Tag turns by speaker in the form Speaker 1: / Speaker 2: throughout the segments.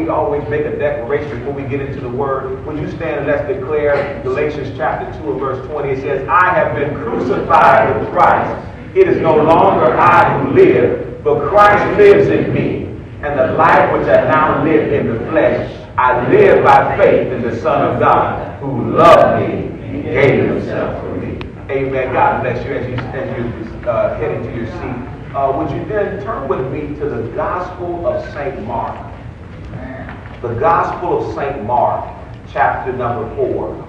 Speaker 1: we always make a declaration before we get into the word. Would you stand and let's declare Galatians chapter 2 and verse 20? It says, I have been crucified with Christ. It is no longer I who live, but Christ lives in me. And the life which I now live in the flesh, I live by faith in the Son of God, who loved me and gave himself for me. Amen. God bless you as you, as you uh, head into your seat. Uh, would you then turn with me to the Gospel of St. Mark? The Gospel of St. Mark, chapter number 4.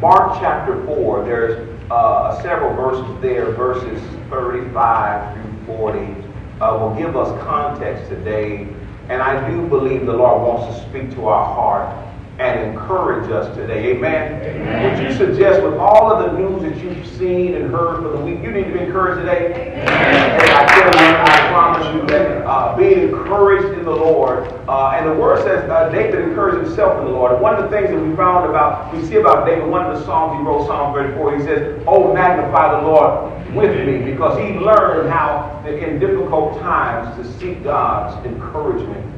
Speaker 1: Mark chapter 4, there's uh, several verses there, verses 35 through 40, uh, will give us context today. And I do believe the Lord wants to speak to our heart and encourage us today. Amen? Amen. Would you suggest with all of the news that you've seen and heard for the week, you need to be encouraged today? Amen. And I tell you, I promise you that uh, being encouraged in the Lord, uh, and the word says uh, David encouraged himself in the Lord. And one of the things that we found about, we see about David, one of the Psalms he wrote, Psalm 34, he says, Oh, magnify the Lord with me, because he learned how in difficult times to seek God's encouragement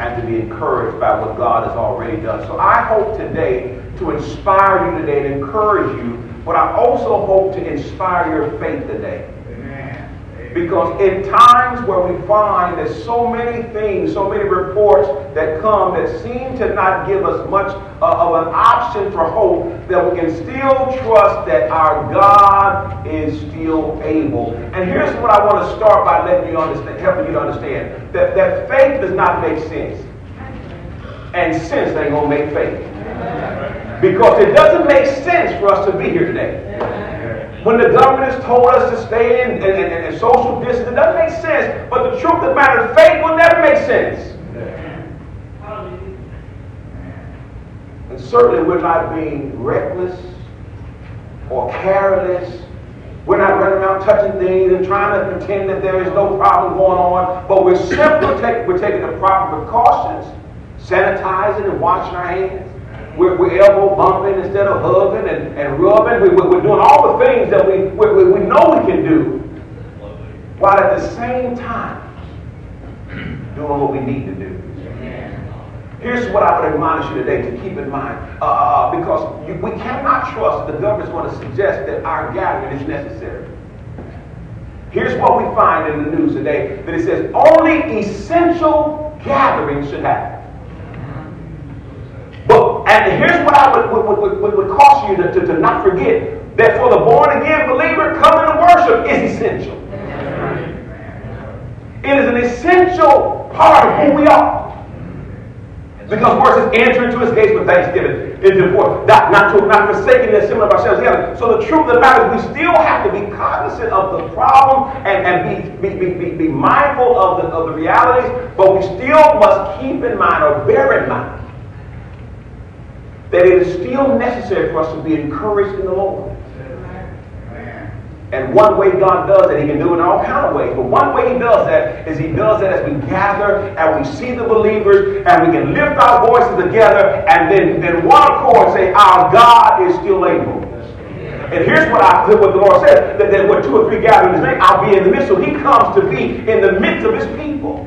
Speaker 1: and to be encouraged by what God has already done. So I hope today to inspire you today and encourage you, but I also hope to inspire your faith today. Because in times where we find that so many things, so many reports that come that seem to not give us much uh, of an option for hope, that we can still trust that our God is still able. And here's what I want to start by letting you understand, helping you to understand that, that faith does not make sense. And sense ain't gonna make faith. Because it doesn't make sense for us to be here today. When the government has told us to stay in and, and, and social distance, it doesn't make sense. But the truth of the matter, faith will never make sense. And certainly we're not being reckless or careless. We're not running around touching things and trying to pretend that there is no problem going on. But we're simply take, we're taking the proper precautions, sanitizing and washing our hands. We're, we're elbow bumping instead of hugging and, and rubbing. We, are doing all the things that we, we, we know we can do, while at the same time doing what we need to do. Here's what I would admonish you today to keep in mind, uh, uh, uh because you, we cannot trust the government's going to suggest that our gathering is necessary. Here's what we find in the news today that it says only essential gatherings should happen. And here's what I would, would, would, would, would caution you to, to, to not forget that for the born again believer, coming to worship is essential. It is an essential part of who we are. Because worse is enter into his gates with thanksgiving. It's important. Not, not, to, not forsaking the assembly of ourselves together. So the truth of the matter is we still have to be cognizant of the problem and, and be, be, be, be mindful of the, of the realities, but we still must keep in mind or bear in mind that it is still necessary for us to be encouraged in the Lord. And one way God does that, He can do it in all kind of ways. But one way He does that is He does that as we gather and we see the believers and we can lift our voices together and then in one accord say, Our God is still able. And here's what I what the Lord said: that, that when two or three gather in His name, I'll be in the midst. So He comes to be in the midst of His people.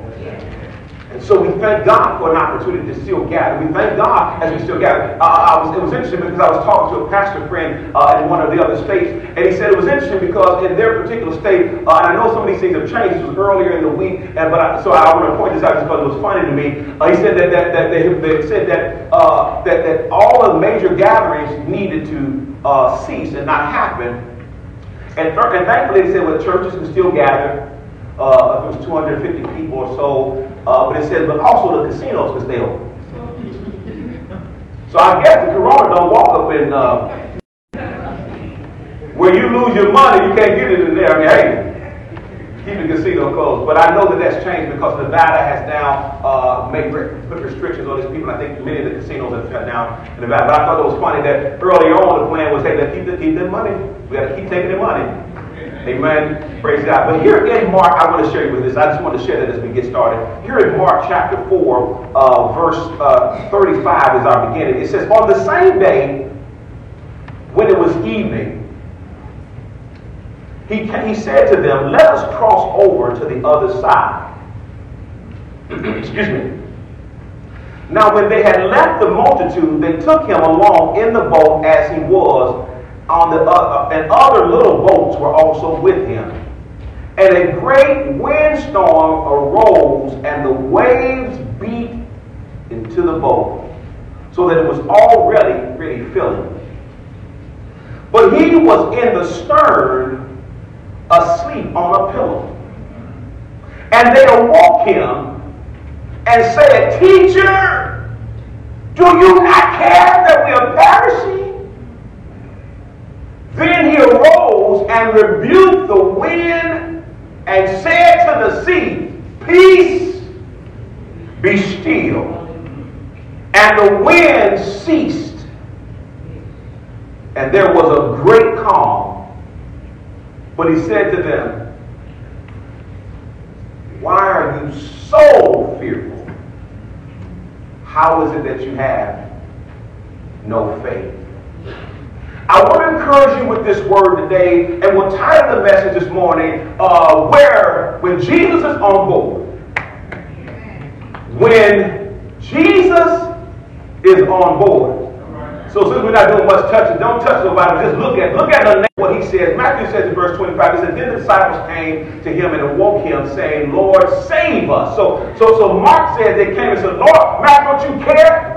Speaker 1: So we thank God for an opportunity to still gather. We thank God as we still gather. Uh, I was, it was interesting because I was talking to a pastor friend uh, in one of the other states, and he said it was interesting because in their particular state, uh, and I know some of these things have changed. This was earlier in the week, and but I, so I want to point this out just because it was funny to me. Uh, he said that, that, that they, they said that, uh, that that all of the major gatherings needed to uh, cease and not happen. And, and thankfully, they said well, churches can still gather uh, it was 250 people or so. Uh, but it says, but also the casinos can stay open. So I guess the corona don't walk up in uh, where you lose your money, you can't get it in there. I mean, hey, keep the casino closed. But I know that that's changed because Nevada has now uh, made put restrictions on these people. I think many of the casinos have shut down in Nevada. But I thought it was funny that earlier on the plan was, hey, let's keep, the, keep their money. We got to keep taking their money. Amen. Praise God. But here in Mark, I want to share you with this. I just want to share that as we get started. Here in Mark chapter 4, uh, verse uh, 35 is our beginning. It says, On the same day, when it was evening, he, he said to them, Let us cross over to the other side. Excuse me. Now, when they had left the multitude, they took him along in the boat as he was, on the, uh, uh, and other little boats were also with him. And a great windstorm arose, and the waves beat into the boat, so that it was already really filling. But he was in the stern, asleep on a pillow. And they awoke him and said, Teacher, do you not care that we are perishing? Then he arose and rebuked the wind and said to the sea, Peace, be still. And the wind ceased, and there was a great calm. But he said to them, Why are you so fearful? How is it that you have no faith? I want to encourage you with this word today, and we'll title the message this morning, uh, Where, when Jesus is on board. When Jesus is on board. So since we're not doing much touching, don't touch nobody. Just look at look at what he says. Matthew says in verse 25, he said, Then the disciples came to him and awoke him, saying, Lord, save us. So so so Mark says they came and said, Lord, Matthew, don't you care?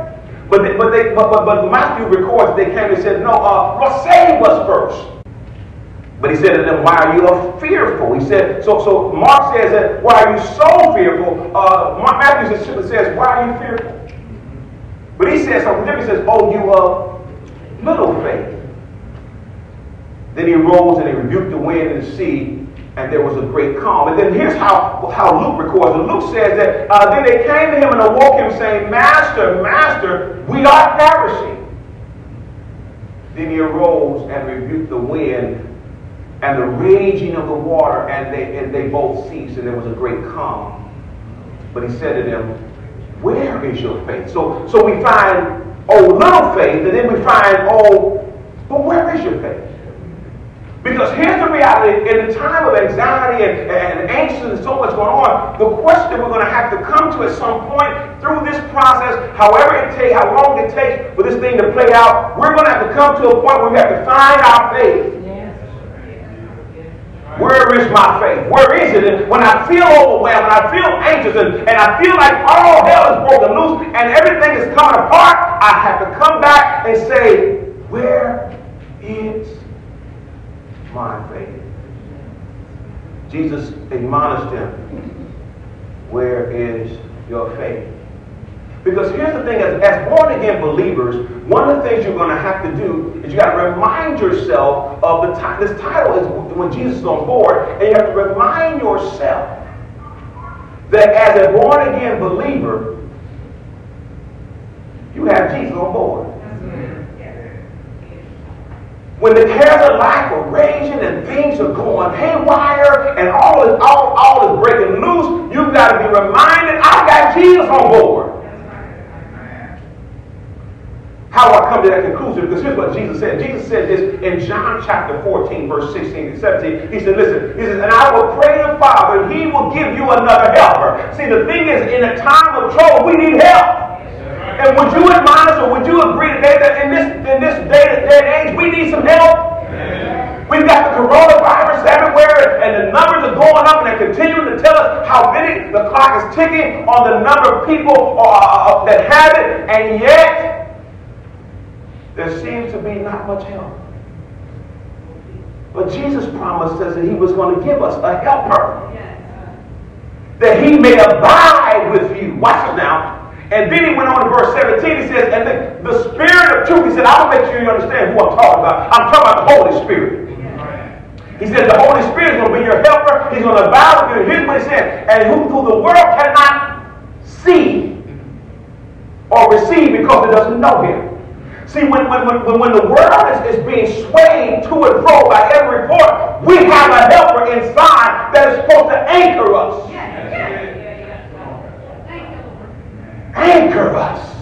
Speaker 1: But they, but they but, but, but Matthew records they came and said, No, uh, Lord, save us first. But he said to them, Why are you fearful? He said, so so Mark says that why are you so fearful? Uh, Matthew says, Why are you fearful? But he says something different. He says, Oh, you of little faith. Then he rose and he rebuked the wind and the sea, and there was a great calm. And then here's how, how Luke records it. Luke says that uh, then they came to him and awoke him, saying, Master, Master, we are perishing. Then he arose and rebuked the wind and the raging of the water, and they, and they both ceased, and there was a great calm. But he said to them, where is your faith? So, so we find, oh, little faith, and then we find, oh, but where is your faith? Because here's the reality in the time of anxiety and, and anxiousness and so much going on, the question we're going to have to come to at some point through this process, however it takes, how long it takes for this thing to play out, we're going to have to come to a point where we have to find our faith. Where is my faith? Where is it? when I feel overwhelmed, when I feel anxious, and, and I feel like all hell is broken loose and everything is coming apart, I have to come back and say, Where is my faith? Jesus admonished him, Where is your faith? Because here's the thing as, as born again believers, one of the things you're going to have to do is you got to remind yourself of the time. This title is when Jesus is on board, and you have to remind yourself that as a born again believer, you have Jesus on board. When the cares of life are raging and things are going haywire and all is all, all is breaking loose, you've got to be reminded, I got Jesus on board. How do I come to that conclusion? Because here's what Jesus said. Jesus said this in John chapter 14, verse 16 and 17. He said, Listen, he says, And I will pray the Father, and he will give you another helper. See, the thing is, in a time of trouble, we need help. And would you admonish or would you agree today that in this in this day, day and age we need some help? We've got the coronavirus everywhere, and the numbers are going up, and they're continuing to tell us how many the clock is ticking on the number of people uh, uh that have it, and yet there seems to be not much help. But Jesus promised us that he was going to give us a helper. That he may abide with you. Watch it now. And then he went on to verse 17. He says, and the, the Spirit of truth, he said, I'll make sure you understand who I'm talking about. I'm talking about the Holy Spirit. He said, the Holy Spirit is going to be your helper. He's going to abide with you. Here's what he said, and who, who the world cannot see or receive because it doesn't know him. See, when, when, when, when the world is, is being swayed to and fro by every report, we have a helper inside that is supposed to anchor us. Anchor us.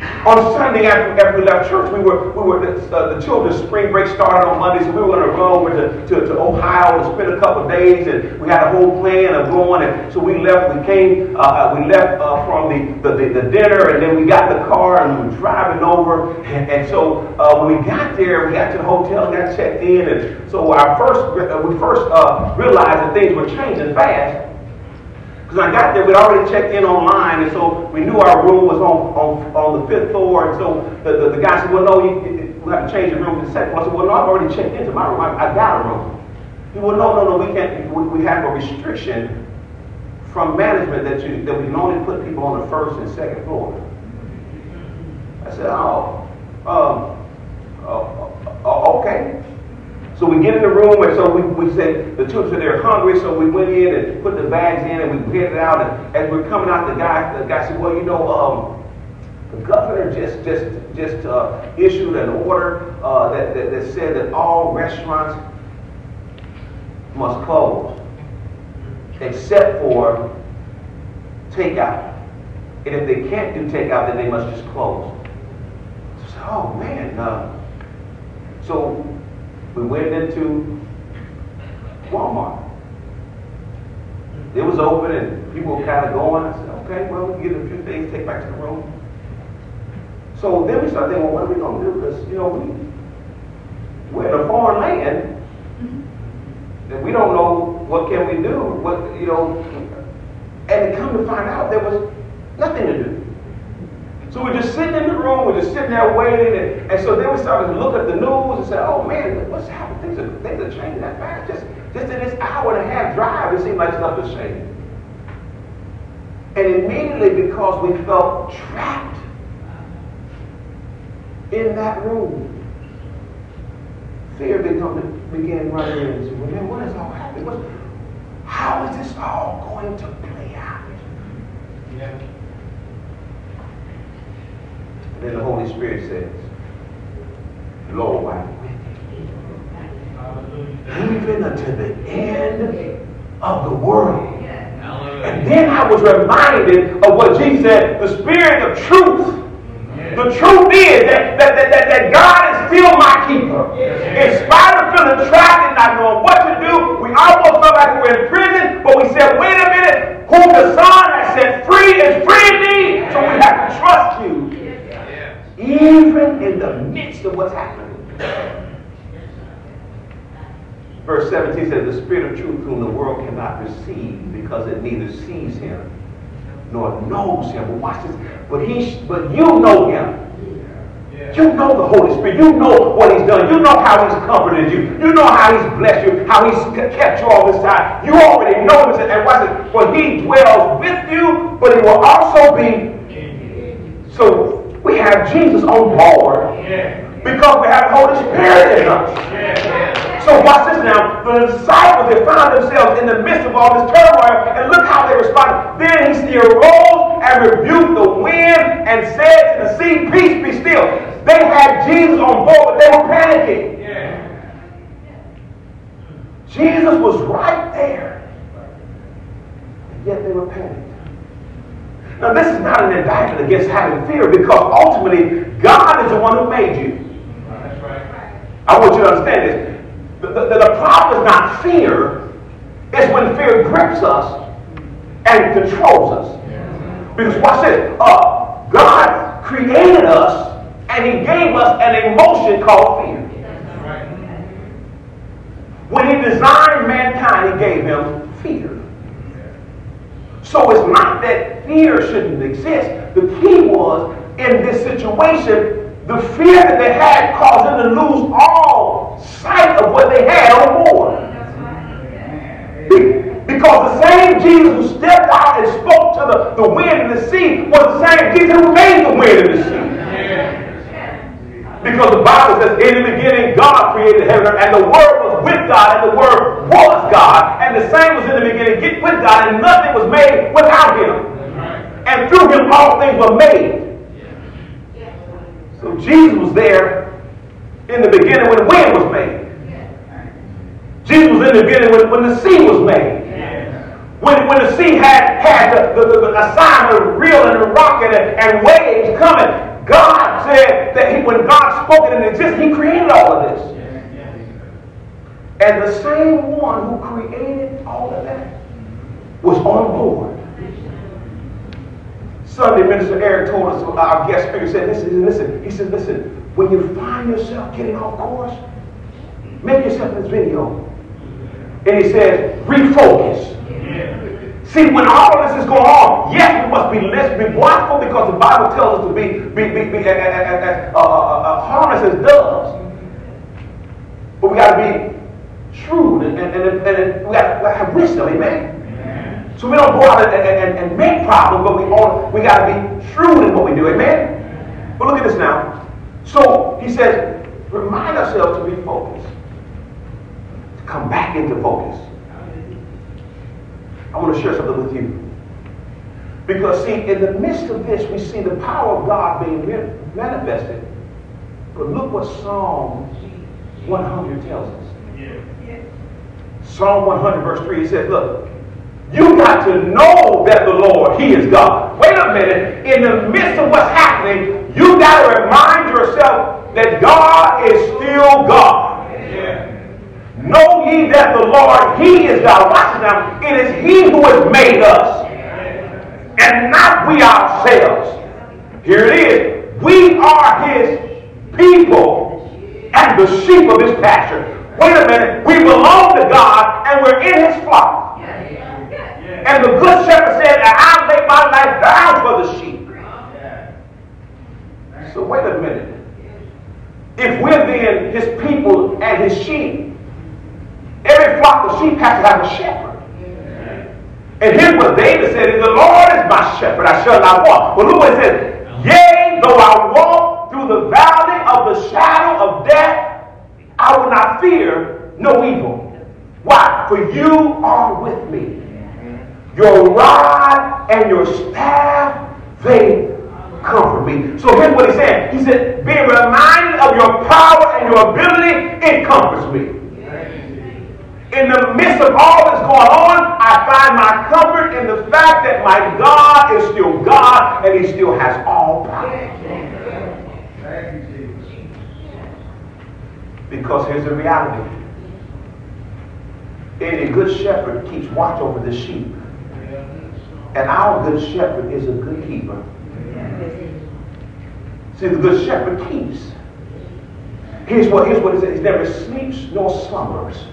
Speaker 1: On Sunday after, after we left church, we were, we were uh, the children's spring break started on Monday, so we were going to go over to, to, to, Ohio to spend a couple of days, and we had a whole plan of going. And so we left. We came. Uh, uh we left uh, from the, the, the, dinner, and then we got the car and we were driving over. And, and so uh, when we got there, we got to the hotel, and got checked in, and so our first uh, we first realized that things were changing fast. Because I got there, we'd already checked in online, and so we knew our room was on, on, on the fifth floor. And so the, the, the guy said, Well, no, you, you, we have to change the room to the second floor. I said, Well, no, I've already checked into my room. I, I got a room. He said, Well, no, no, no, we can't. We, we have a restriction from management that, you, that we can only put people on the first and second floor. I said, Oh, um, uh, uh, okay. So we get in the room, and so we, we said, the children they're hungry, so we went in and put the bags in, and we headed out. And as we're coming out, the guy, the guy said, well, you know, um, the governor just just just uh, issued an order uh, that, that, that said that all restaurants must close, except for takeout. And if they can't do takeout, then they must just close. So, oh man. Uh, so we went into Walmart. It was open and people were kind of going. I said, okay, well, we can get a few things, take back to the room. So then we started thinking, well, what are we going to do? Because, you know, we, we're in a foreign land mm-hmm. and we don't know what can we do. What, you know, and to come to find out there was nothing to do. So we're just sitting in the room, we're just sitting there waiting, and, and so then we started to look at the news and say, oh man, what's happening? Things are, things are changing that fast. Just, just in this hour and a half drive, it seemed like stuff is changing. And immediately, because we felt trapped in that room, fear began, began running in said, well, man, what is all happening? What, how is this all going to play out? Yeah. Then the Holy Spirit says, Lord, I'm even unto the end of the world. And then I was reminded of what Jesus said, the spirit of truth. The truth is that, that, that, that, that God is still my keeper. In spite of feeling trapped and not knowing what to do, we almost felt like we were in prison, but we said, wait a minute, whom the Son has set free is free indeed. So we have to trust you even in the midst of what's happening. Verse 17 says, The Spirit of truth, whom the world cannot receive, because it neither sees him nor knows him. But watch this. But he, but you know him. You know the Holy Spirit. You know what He's done. You know how He's comforted you. You know how He's blessed you, how He's kept you all this time. You already know this. And watch it. For He dwells with you, but He will also be. So we have Jesus on board because we have the Holy Spirit in us. So watch this now. The disciples, they found themselves in the midst of all this turmoil, and look how they responded. Then he still rose and rebuked the wind and said to the sea, Peace be still. They had Jesus on board, but they were panicking. Jesus was right there. And yet they were panicking. Now, this is not an indictment against having fear because ultimately God is the one who made you. I want you to understand this. The, the, the problem is not fear, it's when fear grips us and controls us. Because watch this. Uh, God created us and He gave us an emotion called fear. When He designed mankind, He gave him fear. So it's not that fear shouldn't exist. The key was in this situation, the fear that they had caused them to lose all sight of what they had on board. Because the same Jesus who stepped out and spoke to the, the wind and the sea was the same Jesus who made the wind and the sea. Because the Bible says, in the beginning, God created heaven and the Word was with God, and the Word was God, and the same was in the beginning get with God, and nothing was made without Him. And through Him, all things were made. So Jesus was there in the beginning when the wind was made. Jesus was in the beginning when, when the sea was made. When, when the sea had, had the, the, the, the assignment of reeling and rocking and, and waves coming, God said that he, when God spoke it into existence, he created all of this. And the same one who created all of that was on board. Sunday, Minister Eric told us, our guest speaker said, listen, listen. He said, listen, when you find yourself getting off course, make yourself this video. And he says, refocus. See, when all of this is going on, yes, we must be listening, be watchful because the Bible tells us to be, be, be, be uh, uh, uh, harmless as doves. But we got to be shrewd and, and, and, and we got to have wisdom, amen? So we don't go out and, and, and make problems, but we, all, we got to be shrewd in what we do, amen? But look at this now. So he says, remind ourselves to be focused, to come back into focus. I want to share something with you. Because, see, in the midst of this, we see the power of God being manifested. But look what Psalm 100 tells us. Psalm 100, verse 3, he says, Look, you got to know that the Lord, He is God. Wait a minute. In the midst of what's happening, you got to remind yourself that God is still God. Know ye that the Lord, He is God. Watch it now. It is He who has made us, and not we ourselves. Here it is. We are His people and the sheep of His pasture. Wait a minute. We belong to God, and we're in His flock. And the good shepherd said, I'll lay my life down for the sheep. So wait a minute. If we're then his people and his sheep, Every flock of sheep has to have a shepherd. And here's what David said, the Lord is my shepherd, I shall not walk. But look what it says, Yea, though I walk through the valley of the shadow of death, I will not fear no evil. Why? For you are with me. Your rod and your staff, they comfort me. So here's what he said. He said, being reminded of your power and your ability, it comforts me. In the midst of all that's going on, I find my comfort in the fact that my God is still God and He still has all power. Because here's the reality. Any good shepherd keeps watch over the sheep. And our good shepherd is a good keeper. See, the good shepherd keeps. Here's what, here's what it says. He never sleeps nor slumbers.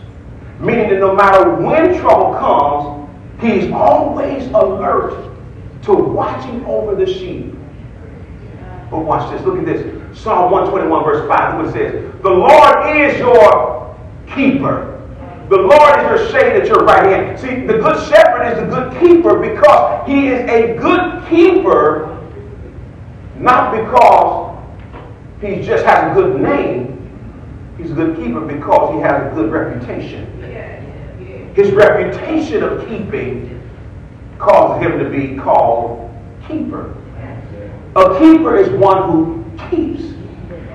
Speaker 1: Meaning that no matter when trouble comes, he's always alert to watching over the sheep. But watch this. Look at this. Psalm 121, verse 5. Look what it says. The Lord is your keeper. The Lord is your shade at your right hand. See, the good shepherd is the good keeper because he is a good keeper, not because he just has a good name. He's a good keeper because he has a good reputation. His reputation of keeping causes him to be called keeper. A keeper is one who keeps.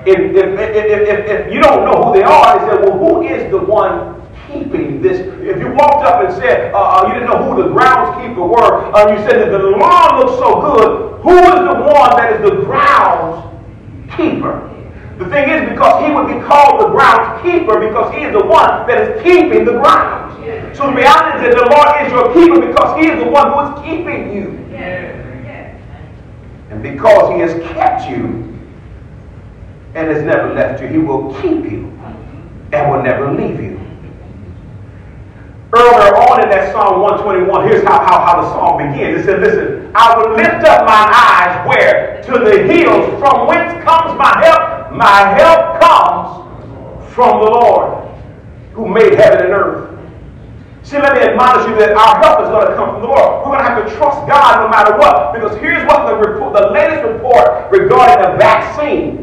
Speaker 1: If, if, if, if, if you don't know who they are, they say, well, who is the one keeping this? If you walked up and said, uh, uh you didn't know who the groundskeeper were, and uh, you said that the lawn looks so good, who is the one that is the groundskeeper? The thing is, because he would be called the groundskeeper because he is the one that is keeping the ground. So the reality is that the Lord is your keeper because He is the one who is keeping you. And because He has kept you and has never left you, He will keep you and will never leave you. Earlier on in that Psalm 121, here's how, how, how the psalm begins. It said, Listen, I will lift up my eyes where? To the hills, from whence comes my help? My help comes from the Lord who made heaven and earth. See, let me admonish you that our help is going to come from the Lord. We're going to have to trust God no matter what. Because here's what the, report, the latest report regarding the vaccine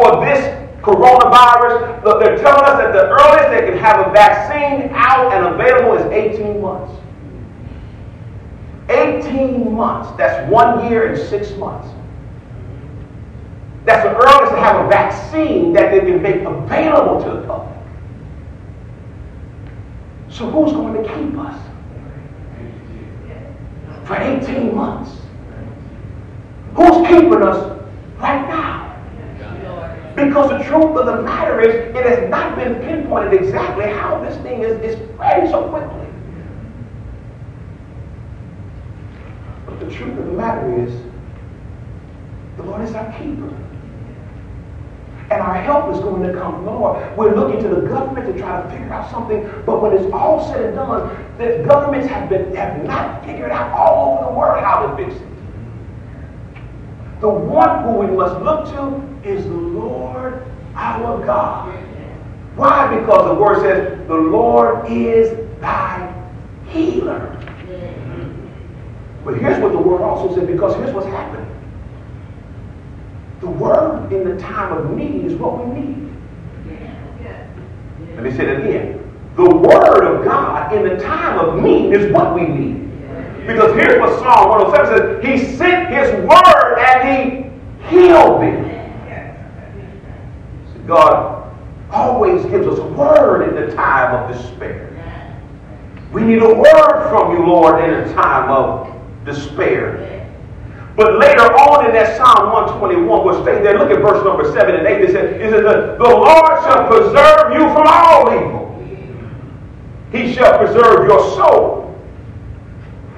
Speaker 1: for this coronavirus. Look, they're telling us that the earliest they can have a vaccine out and available is 18 months. 18 months. That's one year and six months. That's the earliest to have a vaccine that they can make available to the public. So who's going to keep us? For 18 months. Who's keeping us right now. Because the truth of the matter is, it has not been pinpointed exactly how this thing is, is spreading so quickly. But the truth of the matter is, the Lord is our keeper. And our help is going to come from Lord. We're looking to the government to try to figure out something, but when it's all said and done, the governments have been have not figured out all over the world how to fix it. The one who we must look to is the Lord our God. Why? Because the word says, the Lord is thy healer. But here's what the word also said, because here's what's happening. The word in the time of need is what we need. Let me say it again. The word of God in the time of need is what we need. Because here's what Psalm 107 says He sent His word and He healed them. God always gives us a word in the time of despair. We need a word from you, Lord, in a time of despair. But later on in that Psalm 121, we'll stay there. Look at verse number 7 and 8. It says, it says the Lord shall preserve you from all evil. He shall preserve your soul.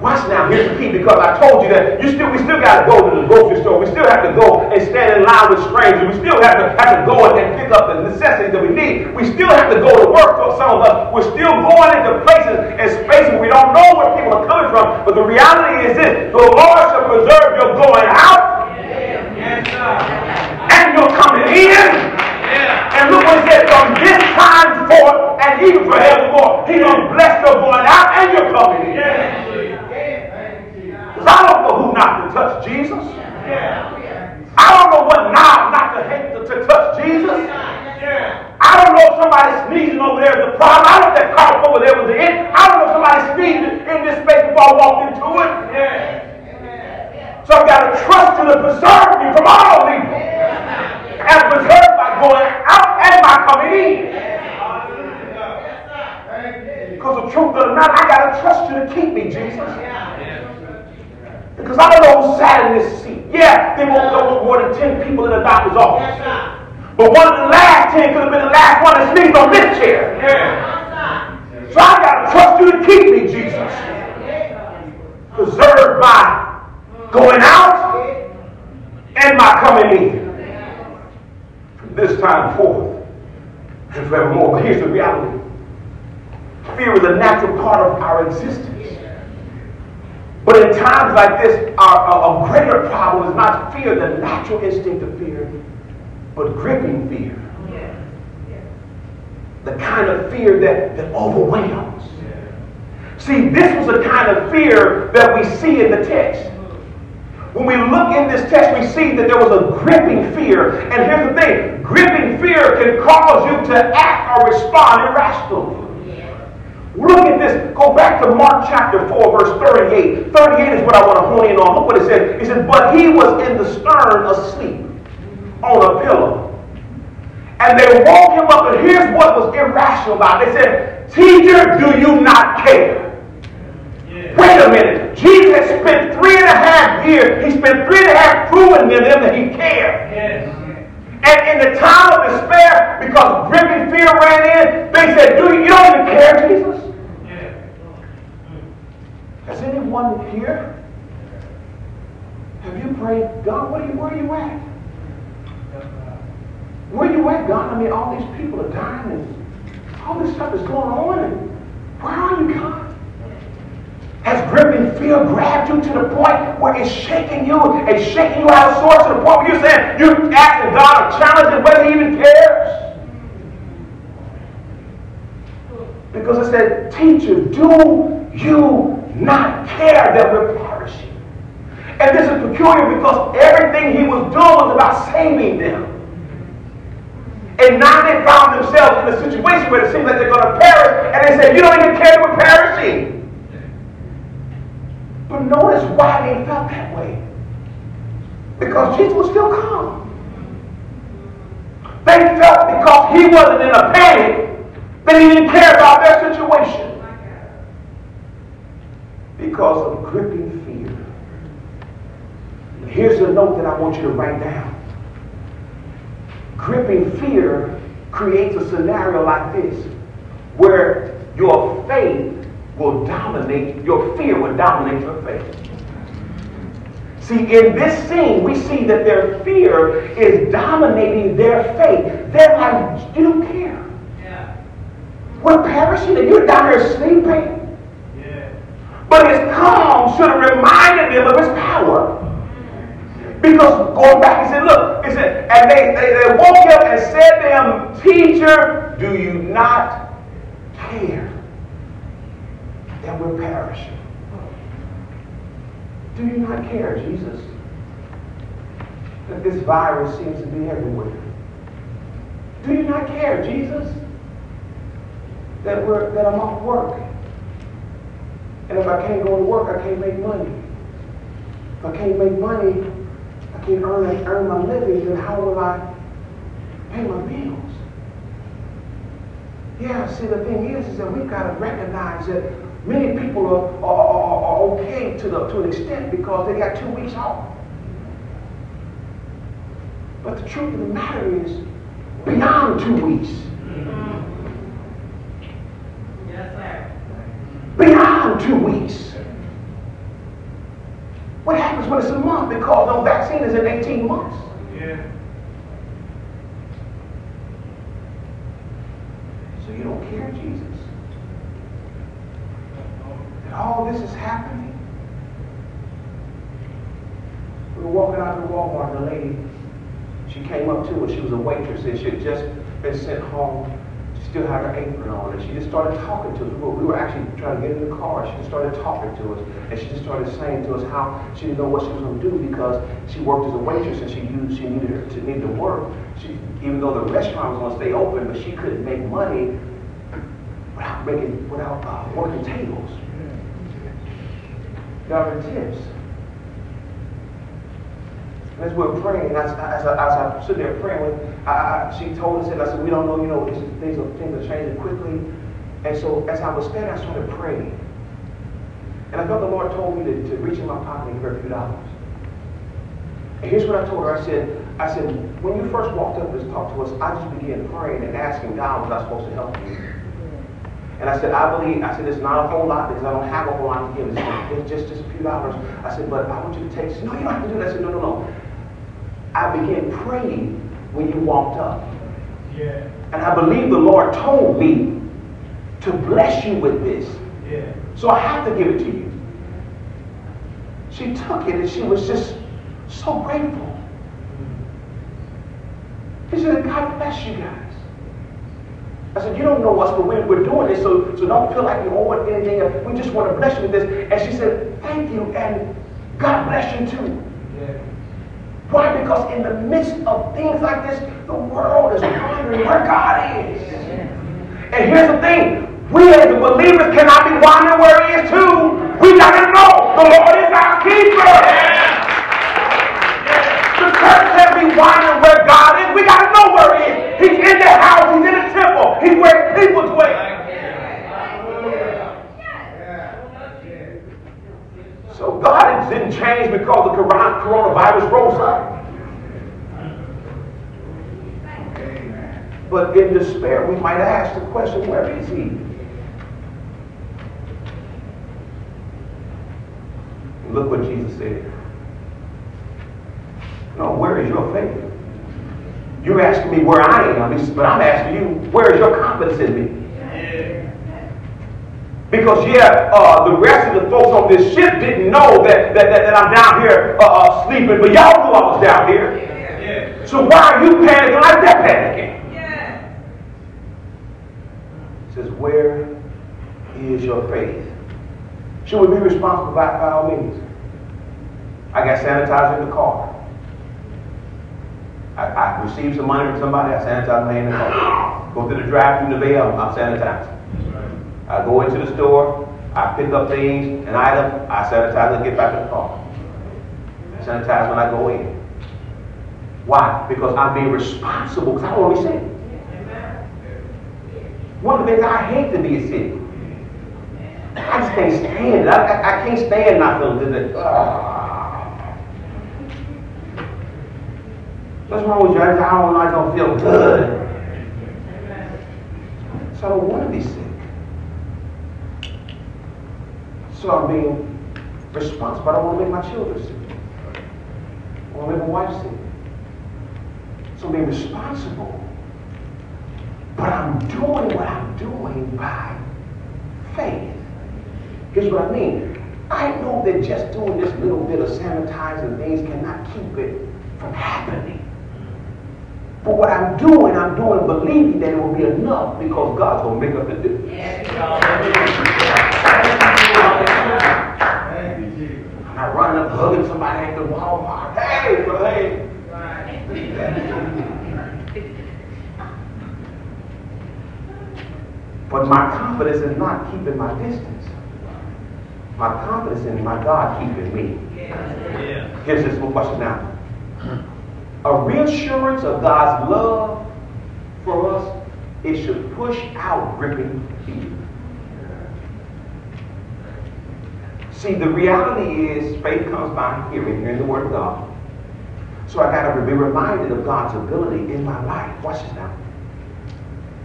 Speaker 1: Watch now, here's the key because I told you that you still we still gotta go to the grocery store. We still have to go and stand in line with strangers. We still have to have to go and pick up the necessities that we need. We still have to go to work for some of us. We're still going into places and spaces we don't know where people are coming from. But the reality is this the Lord shall preserve your going out and your coming in. And look what he said, from this time forth and even forevermore, he's going to bless your going out and your coming in. I don't know who not to touch Jesus. I don't know what now not to to, to touch Jesus. I don't know if somebody sneezing over there is the problem. I don't know if that cough over there was the end. I don't know if somebody sneezed in this space before I walked into it. So I've got to trust you to preserve me from all evil. And preserve by going out and by coming in. Because the truth of the matter, I got to trust you to keep me, Jesus. Because I don't know who sat in this seat. Yeah, they won't go more than 10 people in the doctor's office. But one of the last 10 could have been the last one that sneezed on this chair. So I got to trust you to keep me, Jesus. Preserved by going out and my coming in. From this time forth and forevermore. But here's the reality. Fear is a natural part of our existence. But in times like this, our, a, a greater problem is not fear, the natural instinct of fear, but gripping fear. The kind of fear that, that overwhelms. See, this was the kind of fear that we see in the text. When we look in this text, we see that there was a gripping fear. And here's the thing gripping fear can cause you to act or respond irrationally. Look at this. Go back to Mark chapter 4, verse 38. 38 is what I want to hone in on. Look what it says. It says, But he was in the stern asleep on a pillow. And they woke him up, and here's what was irrational about it. They said, Teacher, do you not care? Yeah. Wait a minute. Jesus spent three and a half years, he spent three and a half proving to them that he cared. Yes. And in the time of despair, because gripping fear ran in, they said, Do you, you don't even care, Jesus? Has here? Have you prayed, God, where are you, where are you at? Where are you at, God? I mean, all these people are dying and all this stuff is going on. And where are you, God? Has gripping fear grabbed you to the point where it's shaking you and shaking you out of sorts to the point where you're saying, you're asking God a challenge whether he even cares? Because it said, teacher, do you not care that we're perishing. And this is peculiar because everything he was doing was about saving them. And now they found themselves in a situation where it seems like they're going to perish, and they say, You don't even care we're perishing. But notice why they felt that way. Because Jesus was still calm. They felt because he wasn't in a panic that he didn't care about their situation because of gripping fear. Here's the note that I want you to write down. gripping fear creates a scenario like this where your faith will dominate, your fear will dominate your faith. See, in this scene, we see that their fear is dominating their faith. They're like, you don't care. Yeah. We're perishing and you're down here sleeping. But his calm should have reminded them of his power. Because going back, he said, look, he said, and they, they, they woke up and said to him, Teacher, do you not care that we're perishing? Do you not care, Jesus, that this virus seems to be everywhere? Do you not care, Jesus, that, we're, that I'm off work? And if I can't go to work, I can't make money. If I can't make money, I can't earn, earn my living, then how will I pay my bills? Yeah, see, the thing is, is that we've got to recognize that Many people are, are, are, are okay to, the, to an extent because they got two weeks off. But the truth of the matter is, beyond two weeks. Mm-hmm. Yes, sir. Beyond two weeks. What happens when it's a month? Because no vaccine is in 18 months. Yeah. So you don't care, Jesus That all this is happening. We were walking out of the Walmart, and a lady, she came up to us. She was a waitress, and she had just been sent home. Still had her apron on, and she just started talking to us. We were actually trying to get in the car. She just started talking to us, and she just started saying to us how she didn't know what she was going to do because she worked as a waitress, and she used she needed her to need to work. She, even though the restaurant was going to stay open, but she couldn't make money without making without uh, working tables government tips. As we were praying, and as, as, I, as I stood there praying I, I, she told us, and I said, we don't know, you know, things are, things are changing quickly. And so as I was standing, I started praying. And I felt the Lord told me to, to reach in my pocket and give her a few dollars. And here's what I told her. I said, I said, when you first walked up and talked to us, I just began praying and asking God, was I supposed to help you? And I said, I believe, I said, it's not a whole lot because I don't have a whole lot to give. It's just, just a few dollars. I said, but I want you to take, no, you don't have to do that. I said, no, no, no. I began praying when you walked up. Yeah. And I believe the Lord told me to bless you with this. Yeah. So I have to give it to you. She took it and she was just so grateful. She said, God bless you guys. I said, you don't know us, but we're, we're doing this, so, so don't feel like you owe anything. We just want to bless you with this. And she said, thank you, and God bless you too. Yeah. Why? Because in the midst of things like this, the world is wondering where God is. And here's the thing. We as the believers cannot be wondering where he is too. We got to know the Lord is our keeper. The church can't be wondering where God is. We got to know where he is. He's in the house. He's in the temple. He's where people dwell. So God didn't change because the coronavirus rose up. But in despair, we might ask the question, where is he? Look what Jesus said. No, where is your faith? You're asking me where I am, but I'm asking you, where is your confidence in me? Because, yeah, uh, the rest of the folks on this ship didn't know that, that, that, that I'm down here uh, uh, sleeping, but y'all knew I was down here. So why are you panicking like that panicking? Yeah. It says, where is your faith? Should we be responsible by, by all means? I got sanitizer in the car. I, I receive some money from somebody, I sanitize my hand in the car. Go to the drive-through the bay, I'm, sanitizing. I go into the store, I pick up things, an item, I sanitize and get back in the car. I sanitize when I go in. Why? Because I'm being responsible because I don't want to be. One of the things I hate to be sick. I just can't stand it. I, I, I can't stand not feeling good. What's wrong with you? I don't, I don't feel good. So I don't want to be sick. So I'm being responsible. I don't want to make my children sick. I want to make my wife sick. So I'm being responsible. But I'm doing what I'm doing by faith. Here's what I mean. I know that just doing this little bit of sanitizing things cannot keep it from happening. But what I'm doing, I'm doing believing that it will be enough because God's going to make up the difference. I'm not running up hugging somebody at the Walmart. Hey, hey. But my confidence is not keeping my distance. My confidence in my God keeping me. Here's this one question now a reassurance of God's love for us, it should push out gripping fear. See, the reality is faith comes by hearing, hearing the word of God. So I got to be reminded of God's ability in my life. Watch this now.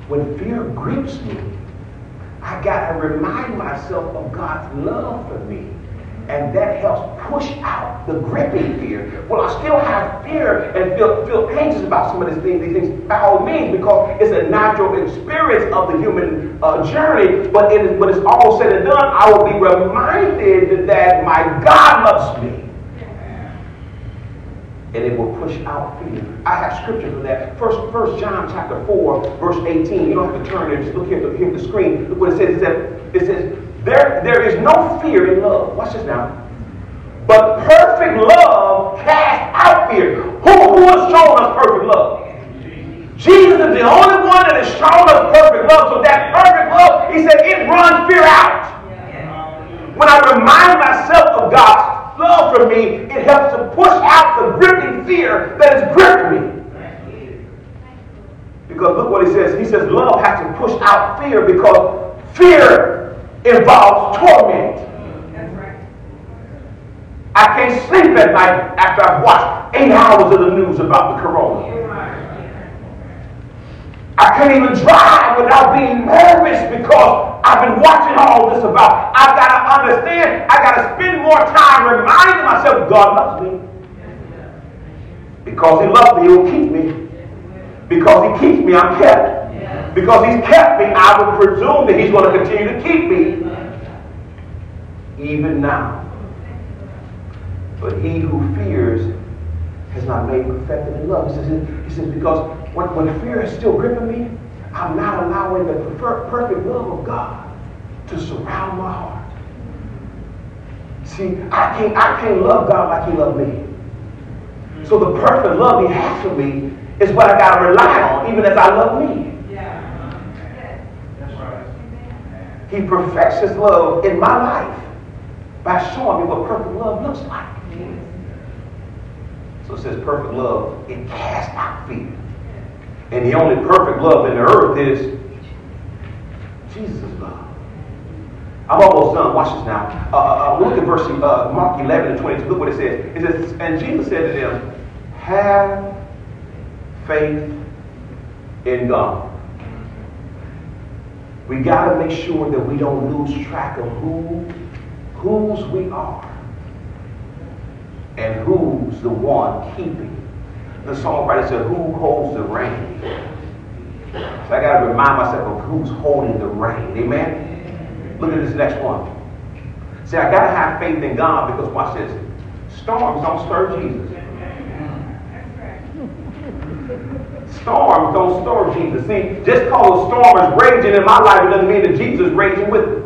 Speaker 1: When fear grips me, I got to remind myself of God's love for me and that helps push out the gripping fear. Well, I still have fear and feel, feel anxious about some of these things, these things by all means, because it's a natural experience of the human uh, journey. But it when it's all said and done, I will be reminded that my God loves me. And it will push out fear. I have scripture for that. First, First John chapter 4, verse 18. You don't have to turn there, just look here, here at the screen. Look what it says. It says, it says there, there is no fear in love. Watch this now. But perfect love casts out fear. Who, who has shown us perfect love? Jesus is the only one that has shown us perfect love. So that perfect love, he said, it runs fear out. When I remind myself of God's love for me, it helps to push out the gripping fear that has gripped me. Because look what he says. He says love has to push out fear because fear involves torment. I can't sleep at night after I've watched eight hours of the news about the corona. I can't even drive without being nervous because I've been watching all this about. I've got to understand, I've got to spend more time reminding myself God loves me. Because He loves me, He'll keep me. Because He keeps me, I'm kept. Because he's kept me, I would presume that he's going to continue to keep me even now. But he who fears has not made perfected in love. He says, he says because when, when fear is still gripping me, I'm not allowing the perfect love of God to surround my heart. See, I can't, I can't love God like he loved me. So the perfect love he has for me is what I got to rely on, even as I love me. Yeah. That's right. He perfects his love in my life by showing me what perfect love looks like. So it says perfect love, it casts out fear. And the only perfect love in the earth is Jesus' love. I'm almost done. Watch this now. Uh, uh, uh look at verse uh, Mark 11 and 22. Look what it says. It says, And Jesus said to them, Have faith in God. We got to make sure that we don't lose track of who, whose we are and who's the one keeping. The songwriter said, Who holds the reins? So I got to remind myself of who's holding the rein. Amen? Look at this next one. See, I got to have faith in God because watch this. Storms don't stir Jesus. storms don't store Jesus. See, just because a storm is raging in my life, it doesn't mean that Jesus is raging with it.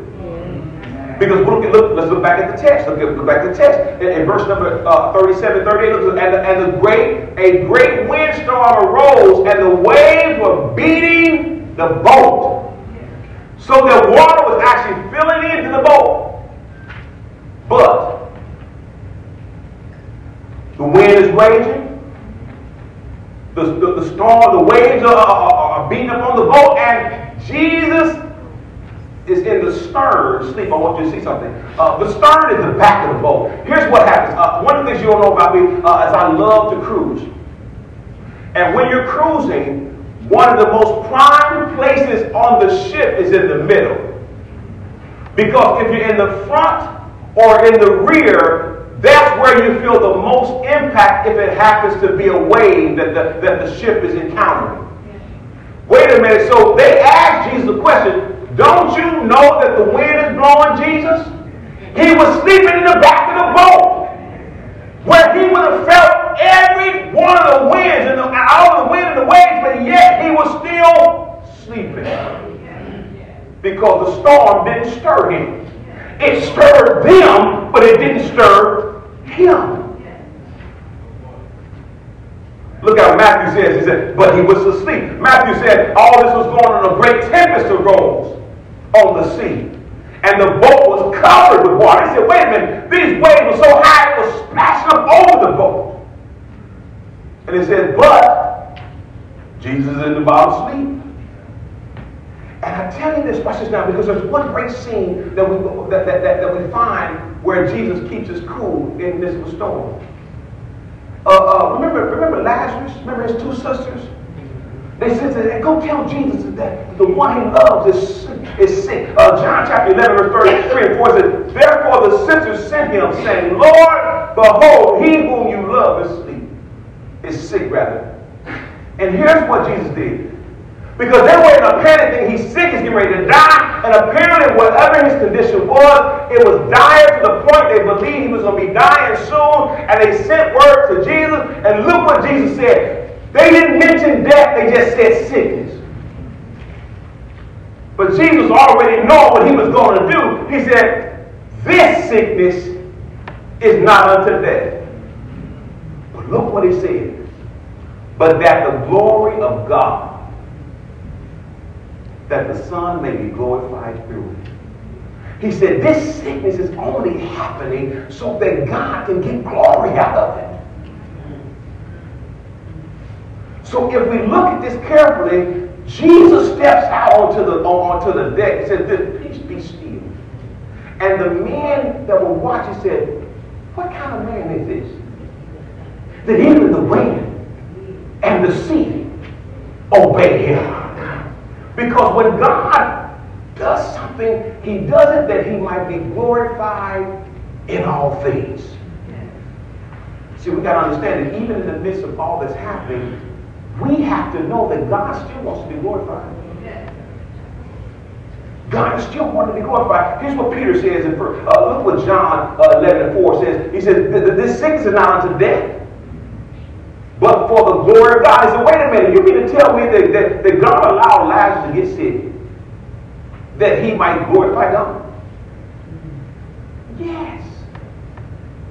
Speaker 1: Because look, look, let's look back at the text. Look, look back at the text. In, in verse number uh, 37, 38, look, and, the, and the great, a great windstorm arose, and the waves were beating the boat. So the water was actually filling into the boat. But the wind is raging, the, the, the storm, the waves are, are, are beating up on the boat, and Jesus is in the stern sleep. I want you to see something. Uh, the stern is the back of the boat. Here's what happens. Uh, one of the things you don't know about me uh, is I love to cruise. And when you're cruising, one of the most prime places on the ship is in the middle. Because if you're in the front or in the rear, that's where you feel the most impact if it happens to be a wave that the, that the ship is encountering. Wait a minute. So they asked Jesus the question, don't you know that the wind is blowing, Jesus? He was sleeping in the back of the boat where he would have felt every one of the winds and the, all the wind and the waves, but yet he was still sleeping. Because the storm didn't stir him. It stirred them, but it didn't stir him. Look what Matthew says. He said, but he was asleep. Matthew said, all this was going on, a great tempest arose on the sea. And the boat was covered with water. He said, wait a minute, these waves were so high it was splashing up over the boat. And he said, but Jesus is in the bottom asleep. And I tell you this, this now, because there's one great scene that we, that, that, that, that we find where Jesus keeps us cool in this storm. Uh, uh, remember, remember Lazarus? Remember his two sisters? They said to go tell Jesus that the one he loves is, is sick. Uh, John chapter 11, verse 33 and 4 says, Therefore the sisters sent him, saying, Lord, behold, he whom you love is asleep, is sick rather. And here's what Jesus did. Because they were in a panic that He's sick, he's getting ready to die. And apparently, whatever his condition was, it was dire to the point they believed he was going to be dying soon. And they sent word to Jesus. And look what Jesus said. They didn't mention death, they just said sickness. But Jesus already knew what he was going to do. He said, This sickness is not unto death. But look what he said. But that the glory of God that the Son may be glorified through it. He said, This sickness is only happening so that God can get glory out of it. So if we look at this carefully, Jesus steps out onto the, onto the deck. He said, Peace be still. And the men that were watching said, What kind of man is this? That even the wind and the sea obey him. Because when God does something, he does it that he might be glorified in all things. See, we got to understand that even in the midst of all that's happening, we have to know that God still wants to be glorified. God is still wanting to be glorified. Here's what Peter says. In, uh, look what John uh, 11 and 4 says. He says, This sickness is not unto death, but for the glory of God. He said, wait a minute, you mean to tell me that, that, that God allowed Lazarus to get sick that he might glorify God? Yes.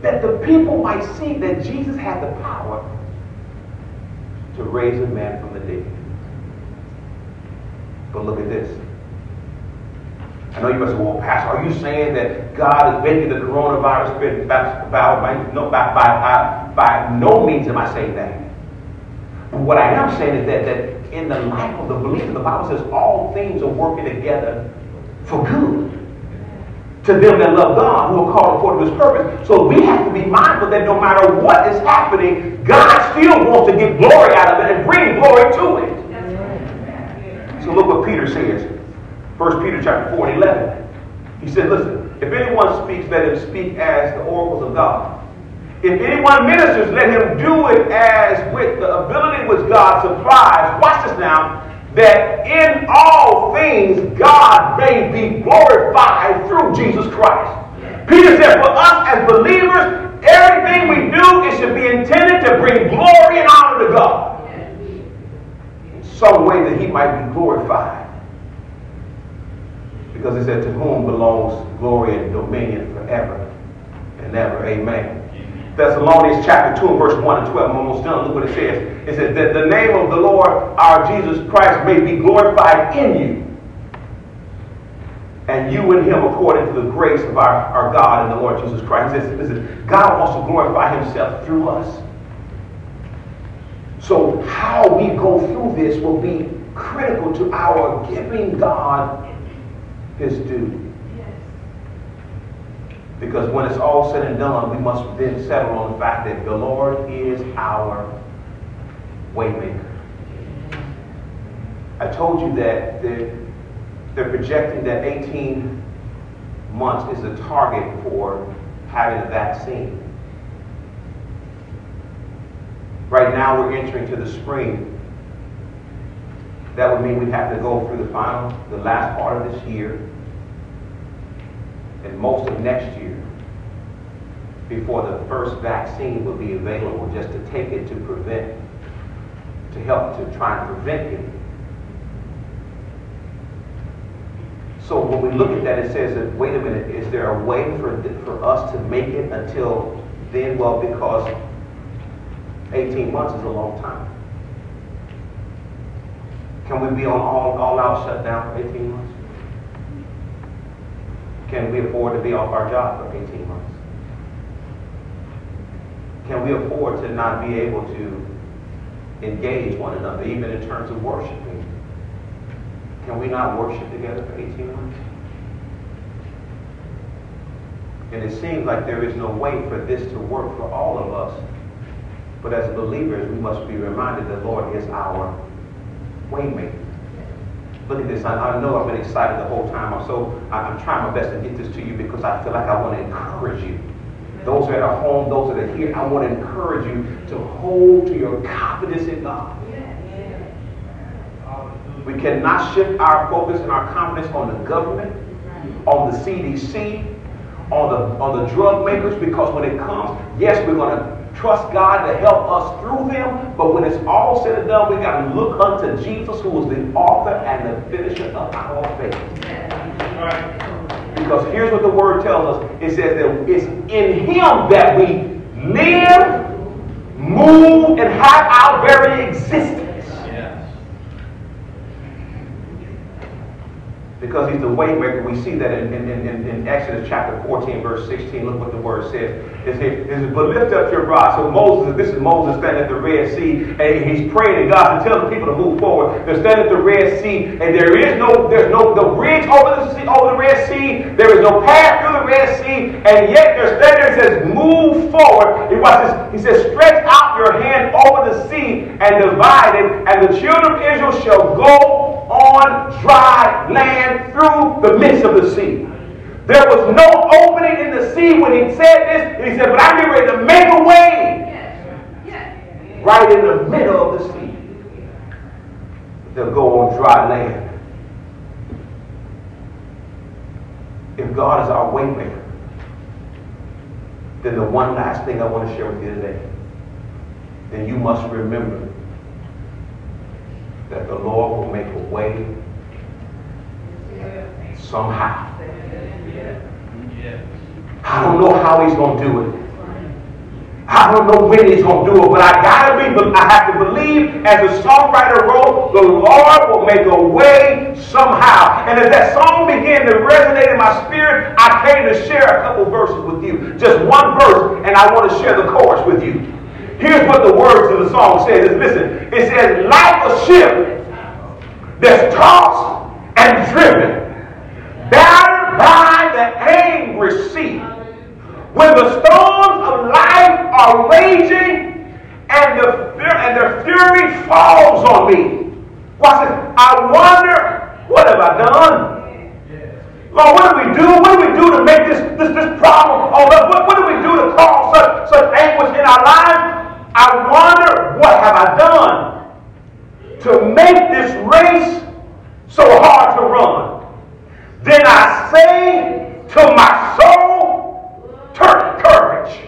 Speaker 1: That the people might see that Jesus had the power to raise a man from the dead. But look at this. I know you must say, well, Pastor, are you saying that God is making the coronavirus spread by, by, no, by, by, by no means am I saying that. But what I am saying is that, that in the life of the believer, the Bible says all things are working together for good. To them that love God, who are called according to his purpose. So we have to be mindful that no matter what is happening, God still wants to get glory out of it and bring glory to it. So look what Peter says. 1 Peter chapter 4 and 11. He said, listen, if anyone speaks, let him speak as the oracles of God. If anyone ministers, let him do it as with the ability which God supplies. Watch this now. That in all things God may be glorified through Jesus Christ. Peter said, for us as believers, everything we do, it should be intended to bring glory and honor to God. In some way that he might be glorified. Because he said, to whom belongs glory and dominion forever and ever. Amen. Thessalonians chapter 2 and verse 1 and 12. I'm almost done. Look what it says. It says that the name of the Lord our Jesus Christ may be glorified in you. And you and him according to the grace of our, our God and the Lord Jesus Christ. It says, listen, God wants to glorify himself through us. So how we go through this will be critical to our giving God his due. Because when it's all said and done, we must then settle on the fact that the Lord is our waymaker. I told you that they're, they're projecting that 18 months is the target for having a vaccine. Right now, we're entering to the spring. That would mean we'd have to go through the final, the last part of this year, and most of next year before the first vaccine will be available just to take it to prevent, to help to try and prevent it. So when we look at that, it says that, wait a minute, is there a way for, for us to make it until then? Well, because 18 months is a long time. Can we be on all, all out shutdown for 18 months? Can we afford to be off our job for 18 months? Can we afford to not be able to engage one another, even in terms of worshiping? Can we not worship together for 18 months? And it seems like there is no way for this to work for all of us. But as believers, we must be reminded that the Lord is our waymaker. Look at this. I, I, know I've been excited the whole time. I'm so I'm trying my best to get this to you because I feel like I want to encourage you. Those that are home, those that are here, I want to encourage you to hold to your confidence in God. We cannot shift our focus and our confidence on the government, on the CDC, on the on the drug makers, because when it comes, yes, we're going to trust God to help us through them, but when it's all said and done, we got to look unto Jesus, who is the author and the finisher of our faith. Because here's what the word tells us it says that it's in Him that we live, move, and have our very existence. Because he's the waymaker. We see that in, in, in, in, Exodus chapter 14, verse 16. Look what the word says. It says, But lift up your rod. So Moses, this is Moses standing at the Red Sea, and he's praying to God to tell the people to move forward. They're standing at the Red Sea, and there is no, there's no the bridge over the sea, over the Red Sea. There is no path through the Red Sea, and yet they're standing and says, Move forward. He, watches, he says, Stretch out your hand over the sea and divide it, and the children of Israel shall go on dry land through the midst of the sea. There was no opening in the sea when he said this. He said, But I'm getting ready to make a way right in the middle of the sea. They'll go on dry land. If God is our waymaker, then the one last thing I want to share with you today, then you must remember that the Lord will make a way somehow. I don't know how he's going to do it. I don't know when he's going to do it, but I gotta be, I have to believe, as the songwriter wrote, the Lord will make a way somehow. And as that song began to resonate in my spirit, I came to share a couple verses with you. Just one verse, and I want to share the chorus with you. Here's what the words of the song says. Listen, it says, like a ship that's tossed and driven, battered by the angry sea. When the storms of life are raging and the and their fury falls on me. Watch this. I wonder, what have I done? Lord, what do we do? What do we do to make this, this, this problem on us? What, what do we do to cause such, such anguish in our lives? I wonder what have I done to make this race so hard to run. Then I say to my soul, turn courage.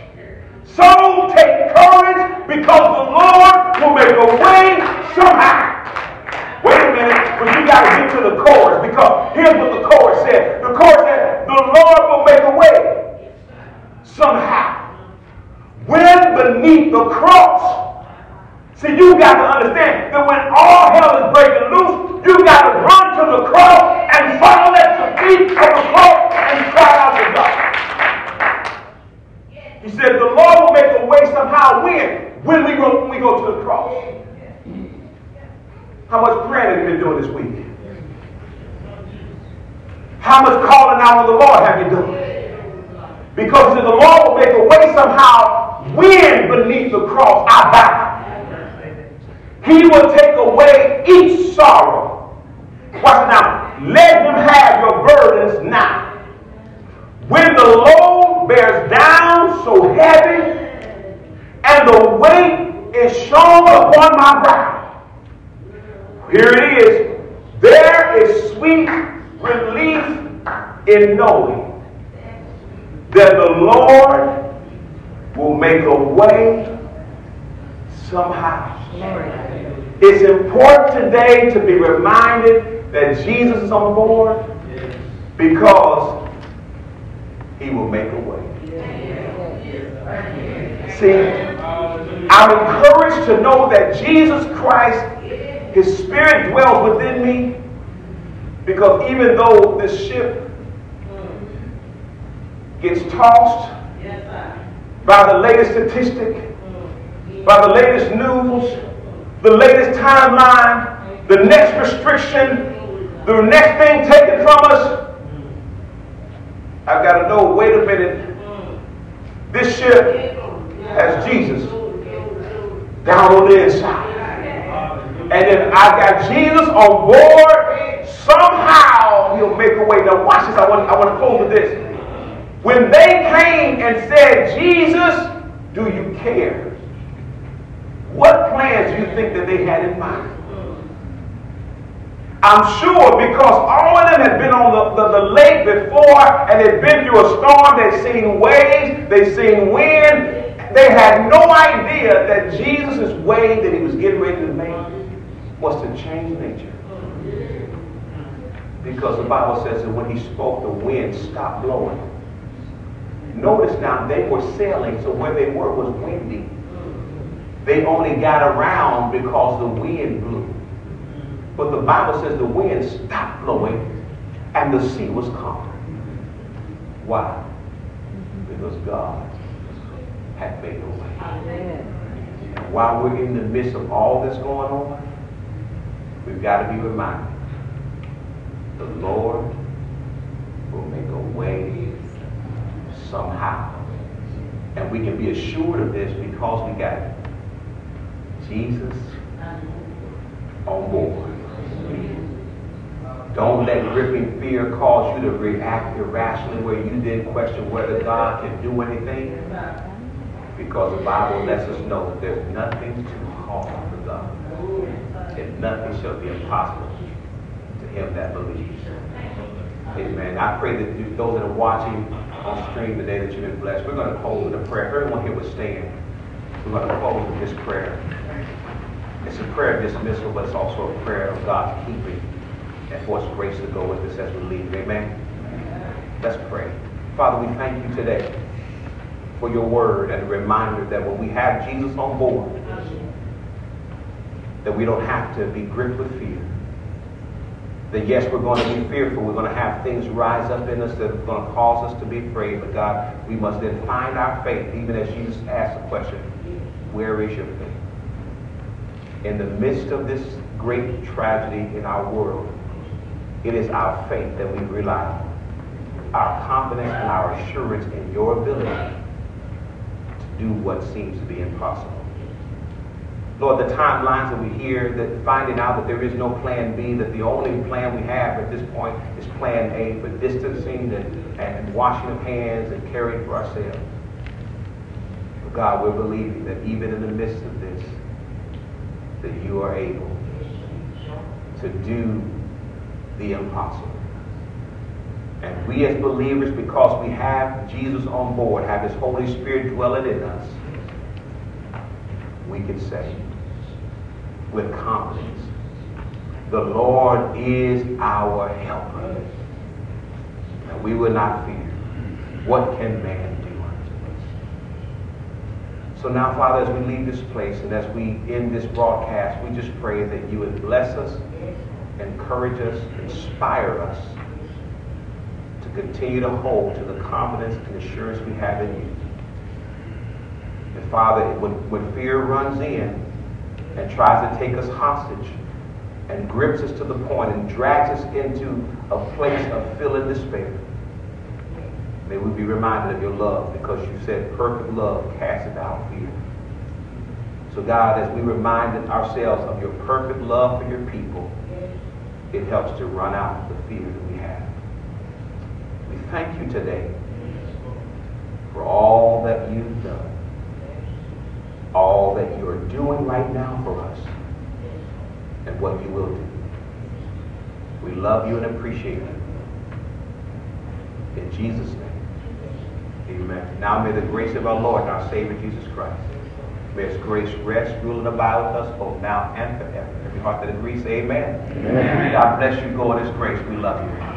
Speaker 1: Soul, take courage because the Lord will make a way somehow. Wait a minute, but you got to get to the chorus because here's what the chorus said. The chorus said, the Lord will make a way somehow when beneath the cross. See, you got to understand that when all hell is breaking loose, you got to run to the cross and fall at the feet of the cross and cry out to God. He said, the Lord will make a way somehow when? When we go, when we go to the cross. How much prayer have you been doing this week? How much calling out on the Lord have you done? Because the Lord will make a way somehow when beneath the cross I bow. He will take away each sorrow. Watch now. Let him have your burdens now. When the load bears down so heavy, and the weight is shown upon my brow. Here it is. There is sweet relief in knowing that the Lord will make a way somehow. It's important today to be reminded that Jesus is on board because he will make a way. See, I'm encouraged to know that Jesus Christ, His Spirit dwells within me because even though this ship gets tossed by the latest statistic, by the latest news, the latest timeline, the next restriction, the next thing taken from us, I've got to know wait a minute, this ship has Jesus down on the inside. And if I got Jesus on board, somehow he'll make a way. Now watch this. I want, I want to close with this. When they came and said, Jesus, do you care? What plans do you think that they had in mind? I'm sure because all of them had been on the, the, the, lake before and they'd been through a storm, they'd seen waves, they'd seen wind. They had no idea that Jesus' way that he was getting ready to make was to change nature. Because the Bible says that when he spoke, the wind stopped blowing. Notice now, they were sailing, so where they were was windy. They only got around because the wind blew. But the Bible says the wind stopped blowing and the sea was calm. Why? Because God had made a way. And while we're in the midst of all this going on, we've got to be reminded the Lord will make a way somehow. And we can be assured of this because we got Jesus on board. Don't let gripping fear cause you to react irrationally where you then question whether God can do anything. Because the Bible lets us know that there's nothing too hard for God. And nothing shall be impossible him that believes. Amen. I pray that you, those that are watching on stream today that you've been blessed. We're going to close with a prayer. Everyone here would stand. We're going to close with this prayer. It's a prayer of dismissal, but it's also a prayer of God's keeping and for us grace to go with us as we leave. Amen. Let's pray. Father, we thank you today for your word and a reminder that when we have Jesus on board, that we don't have to be gripped with fear. That yes, we're going to be fearful. We're going to have things rise up in us that are going to cause us to be afraid. But God, we must then find our faith, even as Jesus asked the question, where is your faith? In the midst of this great tragedy in our world, it is our faith that we rely on, our confidence and our assurance in your ability to do what seems to be impossible. Lord, the timelines that we hear, that finding out that there is no plan B, that the only plan we have at this point is plan A for distancing and, and washing of hands and caring for ourselves. But God, we're believing that even in the midst of this, that you are able to do the impossible. And we as believers, because we have Jesus on board, have his Holy Spirit dwelling in us, we can say with confidence, the Lord is our helper. And we will not fear. What can man do unto us? So now, Father, as we leave this place and as we end this broadcast, we just pray that you would bless us encourage us, inspire us to continue to hold to the confidence and assurance we have in you. Father, when, when fear runs in and tries to take us hostage and grips us to the point and drags us into a place of feeling despair, may we be reminded of your love because you said perfect love casteth out fear. So, God, as we remind ourselves of your perfect love for your people, it helps to run out the fear that we have. We thank you today for all that you've done, all that you are doing right now for us, and what you will do. We love you and appreciate you. In Jesus' name, amen. Now may the grace of our Lord and our Savior Jesus Christ, may his grace rest, rule, and abide with us both now and forever. Every heart that agrees, say amen.
Speaker 2: Amen.
Speaker 1: God bless you. God, his grace. We love you.